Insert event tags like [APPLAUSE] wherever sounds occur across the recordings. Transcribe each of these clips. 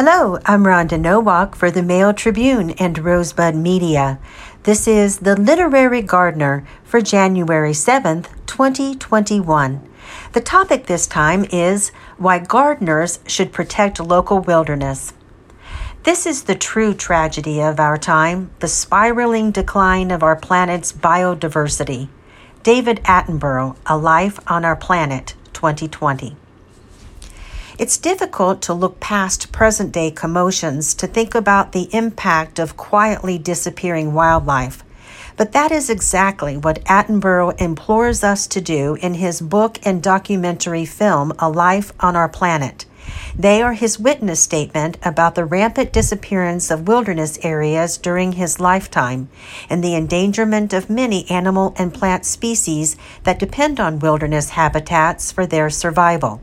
Hello, I'm Rhonda Nowak for the Mail Tribune and Rosebud Media. This is The Literary Gardener for January 7th, 2021. The topic this time is Why Gardeners Should Protect Local Wilderness. This is the true tragedy of our time the spiraling decline of our planet's biodiversity. David Attenborough, A Life on Our Planet, 2020. It's difficult to look past present day commotions to think about the impact of quietly disappearing wildlife. But that is exactly what Attenborough implores us to do in his book and documentary film, A Life on Our Planet. They are his witness statement about the rampant disappearance of wilderness areas during his lifetime and the endangerment of many animal and plant species that depend on wilderness habitats for their survival.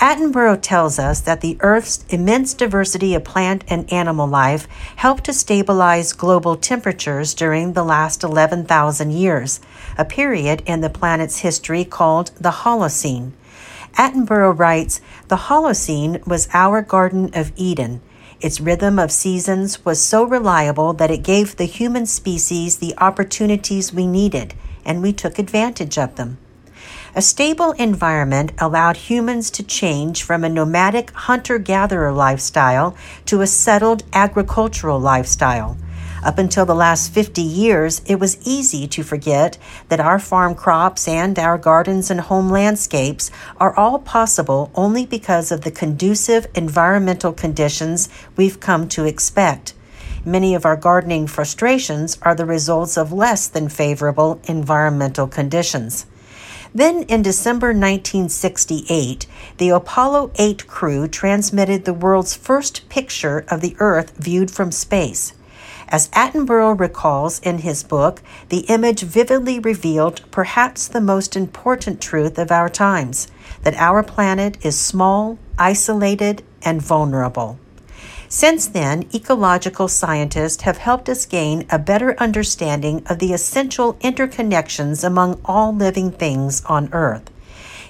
Attenborough tells us that the Earth's immense diversity of plant and animal life helped to stabilize global temperatures during the last 11,000 years, a period in the planet's history called the Holocene. Attenborough writes The Holocene was our Garden of Eden. Its rhythm of seasons was so reliable that it gave the human species the opportunities we needed, and we took advantage of them. A stable environment allowed humans to change from a nomadic hunter gatherer lifestyle to a settled agricultural lifestyle. Up until the last 50 years, it was easy to forget that our farm crops and our gardens and home landscapes are all possible only because of the conducive environmental conditions we've come to expect. Many of our gardening frustrations are the results of less than favorable environmental conditions. Then, in December 1968, the Apollo 8 crew transmitted the world's first picture of the Earth viewed from space. As Attenborough recalls in his book, the image vividly revealed perhaps the most important truth of our times that our planet is small, isolated, and vulnerable. Since then, ecological scientists have helped us gain a better understanding of the essential interconnections among all living things on Earth.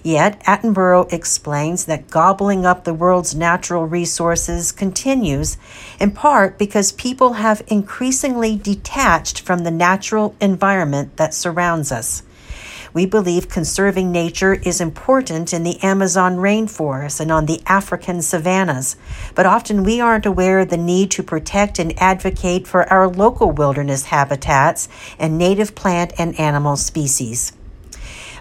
Yet, Attenborough explains that gobbling up the world's natural resources continues, in part because people have increasingly detached from the natural environment that surrounds us. We believe conserving nature is important in the Amazon rainforest and on the African savannas, but often we aren't aware of the need to protect and advocate for our local wilderness habitats and native plant and animal species.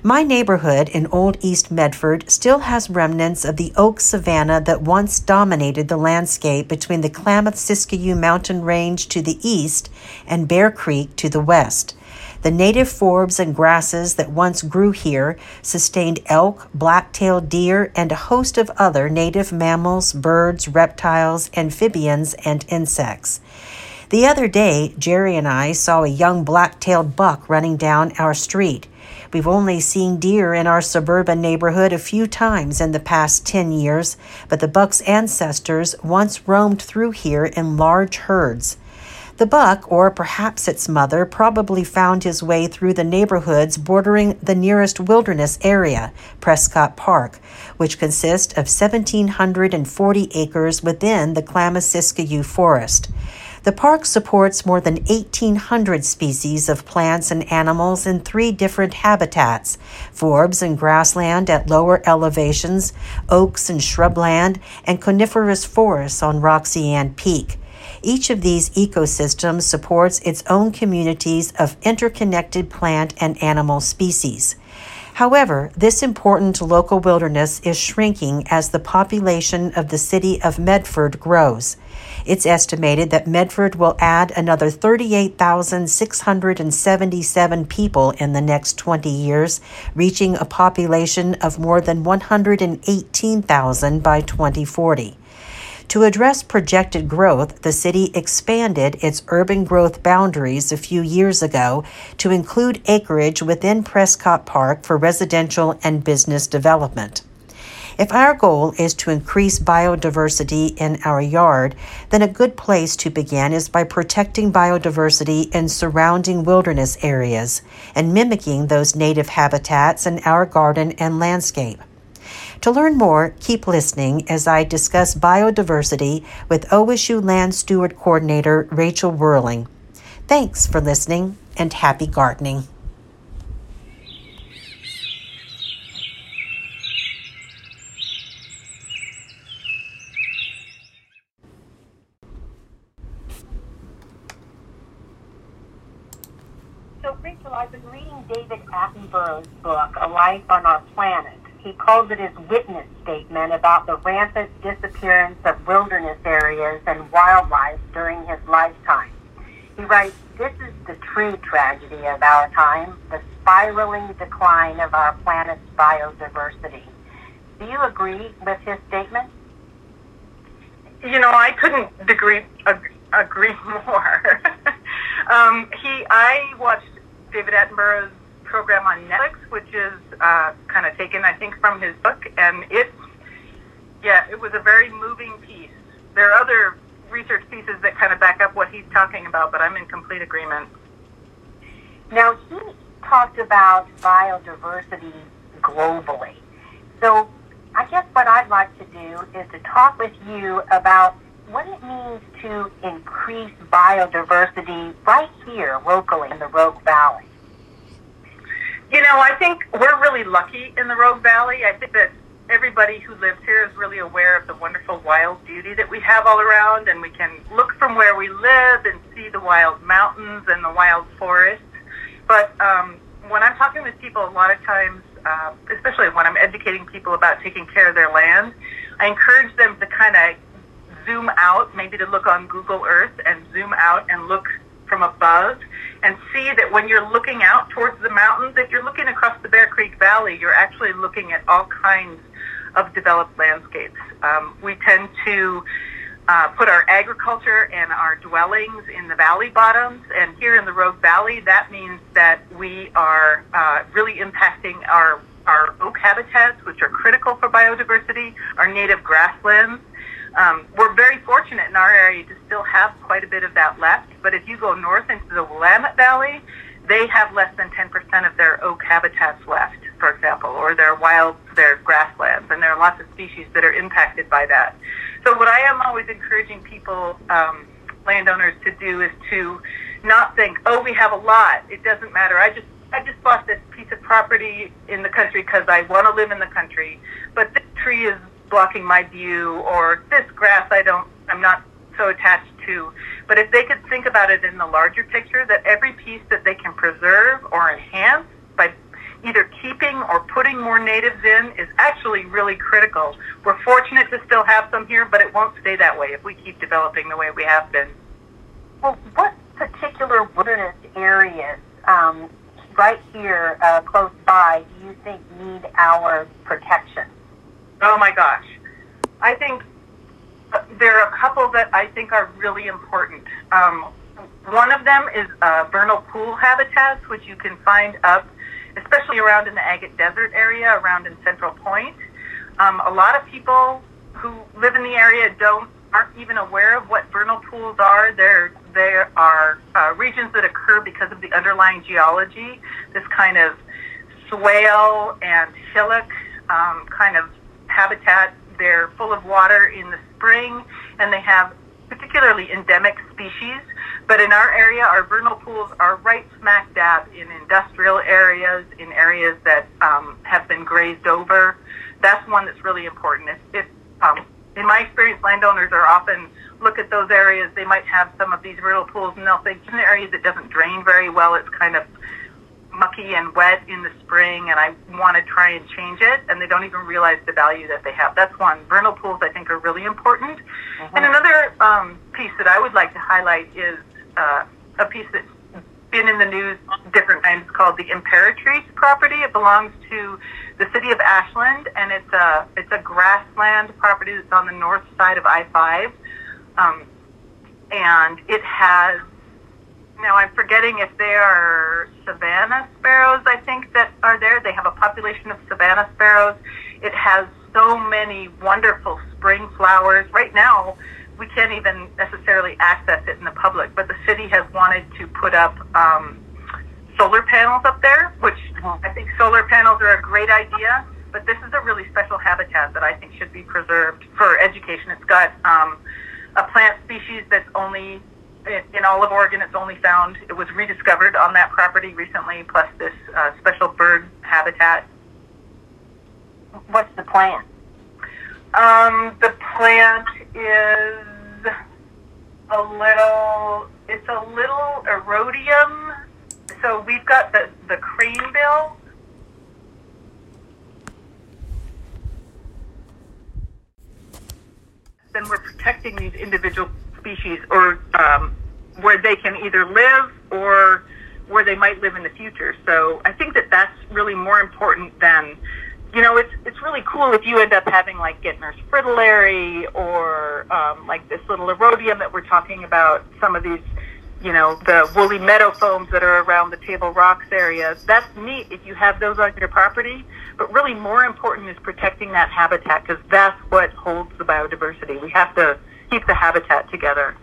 My neighborhood in Old East Medford still has remnants of the oak savanna that once dominated the landscape between the Klamath Siskiyou mountain range to the east and Bear Creek to the west. The native forbs and grasses that once grew here sustained elk, black-tailed deer, and a host of other native mammals, birds, reptiles, amphibians, and insects. The other day, Jerry and I saw a young black-tailed buck running down our street. We've only seen deer in our suburban neighborhood a few times in the past 10 years, but the buck's ancestors once roamed through here in large herds. The buck, or perhaps its mother, probably found his way through the neighborhoods bordering the nearest wilderness area, Prescott Park, which consists of 1,740 acres within the Klamath-Siskiyou Forest. The park supports more than 1,800 species of plants and animals in three different habitats forbs and grassland at lower elevations, oaks and shrubland, and coniferous forests on Roxy Ann Peak. Each of these ecosystems supports its own communities of interconnected plant and animal species. However, this important local wilderness is shrinking as the population of the city of Medford grows. It's estimated that Medford will add another 38,677 people in the next 20 years, reaching a population of more than 118,000 by 2040. To address projected growth, the city expanded its urban growth boundaries a few years ago to include acreage within Prescott Park for residential and business development. If our goal is to increase biodiversity in our yard, then a good place to begin is by protecting biodiversity in surrounding wilderness areas and mimicking those native habitats in our garden and landscape. To learn more, keep listening as I discuss biodiversity with OSU Land Steward Coordinator Rachel Werling. Thanks for listening and happy gardening. So, Rachel, I've been reading David Attenborough's book, A Life on Our Planet. He calls it his witness statement about the rampant disappearance of wilderness areas and wildlife during his lifetime. He writes, This is the true tragedy of our time, the spiraling decline of our planet's biodiversity. Do you agree with his statement? You know, I couldn't agree, agree [LAUGHS] more. [LAUGHS] um, he, I watched David Attenborough's program on Netflix, which is uh, kind of taken, I think, from his book, and it, yeah, it was a very moving piece. There are other research pieces that kind of back up what he's talking about, but I'm in complete agreement. Now, he talked about biodiversity globally. So, I guess what I'd like to do is to talk with you about what it means to increase biodiversity right here locally in the Rogue Valley. You know, I think we're really lucky in the Rogue Valley. I think that everybody who lives here is really aware of the wonderful wild beauty that we have all around, and we can look from where we live and see the wild mountains and the wild forests. But um, when I'm talking with people, a lot of times, uh, especially when I'm educating people about taking care of their land, I encourage them to kind of zoom out, maybe to look on Google Earth and zoom out and look from above and see that when you're looking out towards the mountains, if you're looking across the Bear Creek Valley, you're actually looking at all kinds of developed landscapes. Um, we tend to uh, put our agriculture and our dwellings in the valley bottoms, and here in the Rogue Valley, that means that we are uh, really impacting our our oak habitats, which are critical for biodiversity, our native grasslands, um, we're very fortunate in our area to still have quite a bit of that left, but if you go north into the Willamette Valley, they have less than 10% of their oak habitats left, for example, or their wild, their grasslands, and there are lots of species that are impacted by that. So what I am always encouraging people, um, landowners, to do is to not think, oh, we have a lot. It doesn't matter. I just I just bought this piece of property in the country because I want to live in the country, but this tree is blocking my view or this grass I don't I'm not so attached to. But if they could think about it in the larger picture that every piece that they can preserve or enhance by either keeping or putting more natives in is actually really critical. We're fortunate to still have some here, but it won't stay that way if we keep developing the way we have been. Well, what particular wilderness areas um, right here uh, close by do you think need our protection? Oh my gosh. I think there are a couple that I think are really important. Um, one of them is uh, vernal pool habitats, which you can find up, especially around in the Agate Desert area, around in Central Point. Um, a lot of people who live in the area don't aren't even aware of what vernal pools are. There there are uh, regions that occur because of the underlying geology, this kind of swale and hillock um, kind of habitat. They're full of water in the spring, and they have particularly endemic species. But in our area, our vernal pools are right smack dab in industrial areas, in areas that um, have been grazed over. That's one that's really important. If, if um, in my experience, landowners are often look at those areas. They might have some of these vernal pools, and they'll think in areas that doesn't drain very well. It's kind of mucky and wet in the spring and I want to try and change it and they don't even realize the value that they have. That's one. Vernal pools I think are really important. Mm-hmm. And another um, piece that I would like to highlight is uh, a piece that's been in the news different times called the Imperatrice property. It belongs to the city of Ashland and it's a it's a grassland property that's on the north side of I-5. Um, and it has now I'm forgetting if they are savanna sparrows, I think, that are there. They have a population of savanna sparrows. It has so many wonderful spring flowers. Right now, we can't even necessarily access it in the public, but the city has wanted to put up um, solar panels up there, which I think solar panels are a great idea. but this is a really special habitat that I think should be preserved for education. It's got um, a plant species that's only in all of Oregon. It's only found. It was rediscovered on that property recently. Plus this uh, special bird habitat. What's the plant? Um, the plant is a little. It's a little erodium. So we've got the the cranebill. Then we're protecting these individual species, or um, where they can either live or where they might live in the future. So I think that that's really more important than you know, it's it's really cool if you end up having like Gentner's fritillary or um, like this little erodium that we're talking about. Some of these, you know, the woolly meadow foams that are around the Table Rocks area. That's neat if you have those on your property. But really, more important is protecting that habitat because that's what holds the biodiversity. We have to keep the habitat together.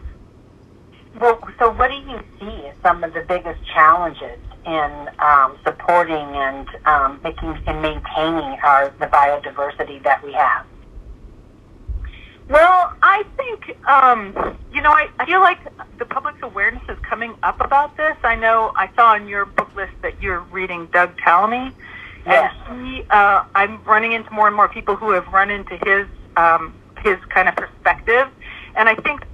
Well, so what do you see as some of the biggest challenges in um, supporting and um, making and maintaining our the biodiversity that we have? Well, I think um, you know I, I feel like the public's awareness is coming up about this. I know I saw on your book list that you're reading Doug Tallamy, yes. and he uh, I'm running into more and more people who have run into his um, his kind of perspective, and I think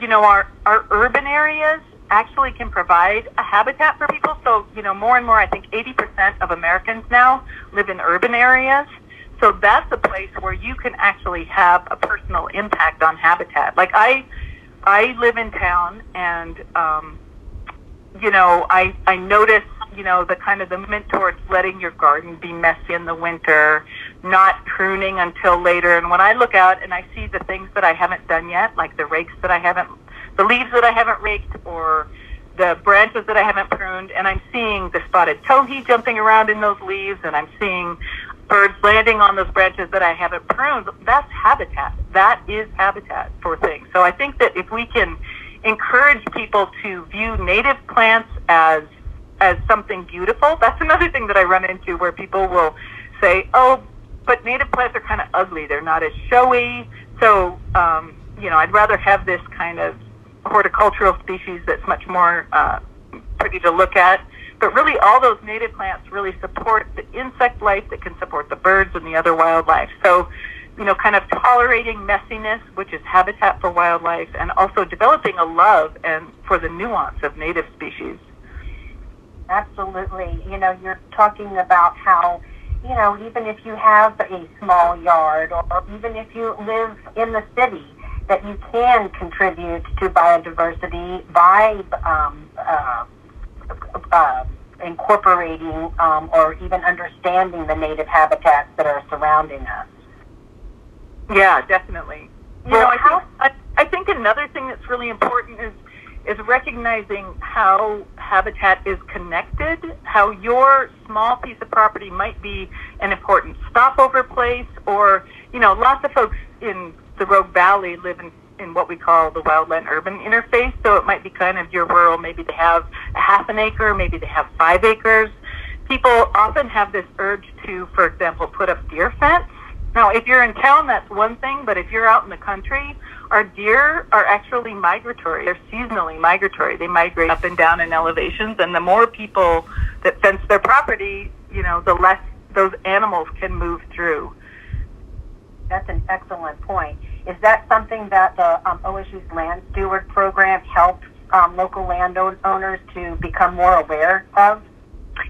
you know, our, our urban areas actually can provide a habitat for people. So, you know, more and more, I think 80% of Americans now live in urban areas. So that's a place where you can actually have a personal impact on habitat. Like I, I live in town and, um, you know, I, I notice, you know, the kind of the movement towards letting your garden be messy in the winter, not pruning until later. And when I look out and I see the things that I haven't done yet, like the rakes that I haven't, the leaves that I haven't raked or the branches that I haven't pruned, and I'm seeing the spotted towhee jumping around in those leaves, and I'm seeing birds landing on those branches that I haven't pruned, that's habitat. That is habitat for things. So I think that if we can encourage people to view native plants as as something beautiful, that's another thing that I run into where people will say, "Oh, but native plants are kind of ugly. They're not as showy. So, um, you know, I'd rather have this kind of horticultural species that's much more uh, pretty to look at. But really, all those native plants really support the insect life that can support the birds and the other wildlife. So, you know, kind of tolerating messiness, which is habitat for wildlife, and also developing a love and for the nuance of native species. Absolutely. You know, you're talking about how you know, even if you have a small yard or even if you live in the city, that you can contribute to biodiversity by um, uh, uh, incorporating um, or even understanding the native habitats that are surrounding us. Yeah, definitely. You well, know, I think, I, I think another thing that's really important is is recognizing how habitat is connected, how your small piece of property might be an important stopover place, or, you know, lots of folks in the Rogue Valley live in, in what we call the wildland urban interface. So it might be kind of your rural, maybe they have a half an acre, maybe they have five acres. People often have this urge to, for example, put up deer fence. Now, if you're in town, that's one thing, but if you're out in the country, our deer are actually migratory. They're seasonally migratory. They migrate up and down in elevations, and the more people that fence their property, you know, the less those animals can move through. That's an excellent point. Is that something that the um, OSU's Land Steward program helps um, local landowners to become more aware of?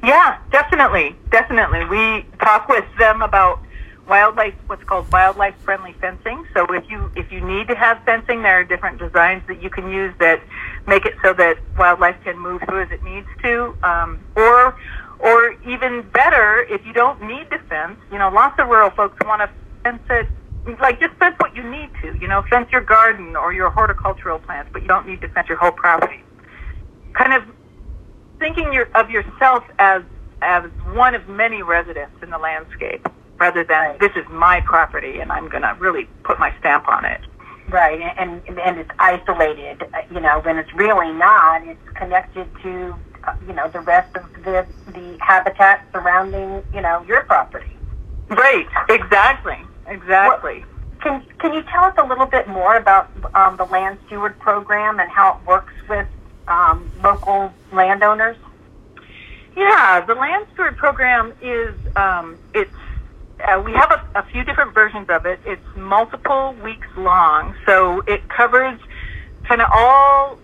Yeah, definitely, definitely. We talk with them about wildlife what's called wildlife friendly fencing. So if you if you need to have fencing, there are different designs that you can use that make it so that wildlife can move through as it needs to, um, or or even better, if you don't need to fence, you know, lots of rural folks want to fence it. Like just fence what you need to, you know, fence your garden or your horticultural plants, but you don't need to fence your whole property. Kind of thinking your, of yourself as as one of many residents in the landscape rather than this is my property and I'm going to really put my stamp on it. Right, and, and it's isolated, uh, you know, when it's really not. It's connected to, uh, you know, the rest of the the habitat surrounding, you know, your property. Right, exactly, exactly. Can, can you tell us a little bit more about um, the Land Steward Program and how it works with um, local landowners? Yeah, the Land Steward Program is um, it's uh, we have a, a, few different versions of it. It's multiple weeks long, so it covers kind of all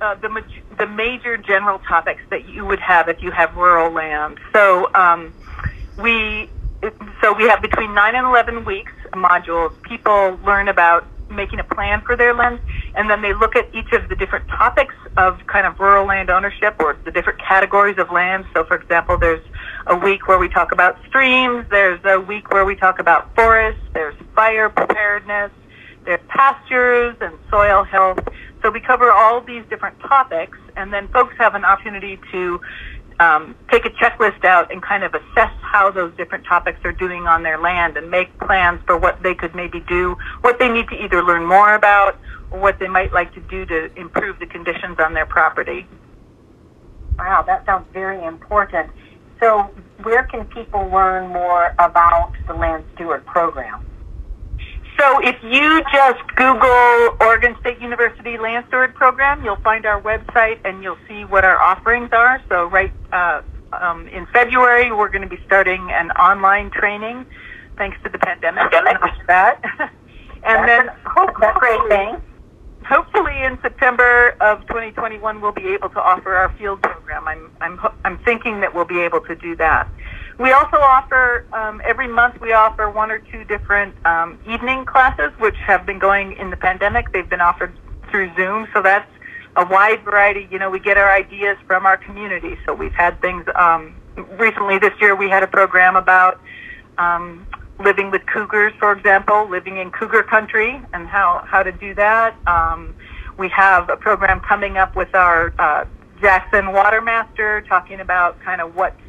uh, the ma- the major general topics that you would have if you have rural land. So um, we so we have between nine and eleven weeks modules. People learn about making a plan for their land, and then they look at each of the different topics of kind of rural land ownership or the different categories of land. So, for example, there's a week where we talk about streams. There's a week where we talk about forests. There's fire preparedness. There's pastures and soil health. So we cover all these different topics, and then folks have an opportunity to um, take a checklist out and kind of assess how those different topics are doing on their land and make plans for what they could maybe do, what they need to either learn more about or what they might like to do to improve the conditions on their property. Wow, that sounds very important. So, where can people learn more about the Land Steward program? So if you just Google Oregon State University Land Steward Program, you'll find our website and you'll see what our offerings are. So right uh, um, in February, we're going to be starting an online training, thanks to the pandemic. that. [LAUGHS] and that's then a, that's a great thing. Hopefully, in September of 2021, we'll be able to offer our field. I'm I'm I'm thinking that we'll be able to do that. We also offer, um, every month we offer one or two different um, evening classes, which have been going in the pandemic. They've been offered through Zoom, so that's a wide variety. You know, we get our ideas from our community. So we've had things, um, recently this year we had a program about um, living with cougars, for example, living in cougar country and how, how to do that. Um, we have a program coming up with our uh, Jackson Watermaster talking about kind of what's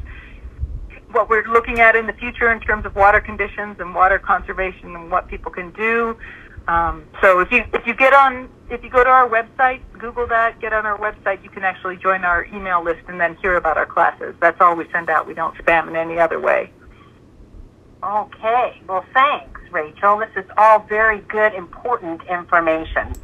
what we're looking at in the future in terms of water conditions and water conservation and what people can do. Um, so if you if you get on if you go to our website, Google that, get on our website, you can actually join our email list and then hear about our classes. That's all we send out. We don't spam in any other way. Okay. Well, thanks, Rachel. This is all very good, important information.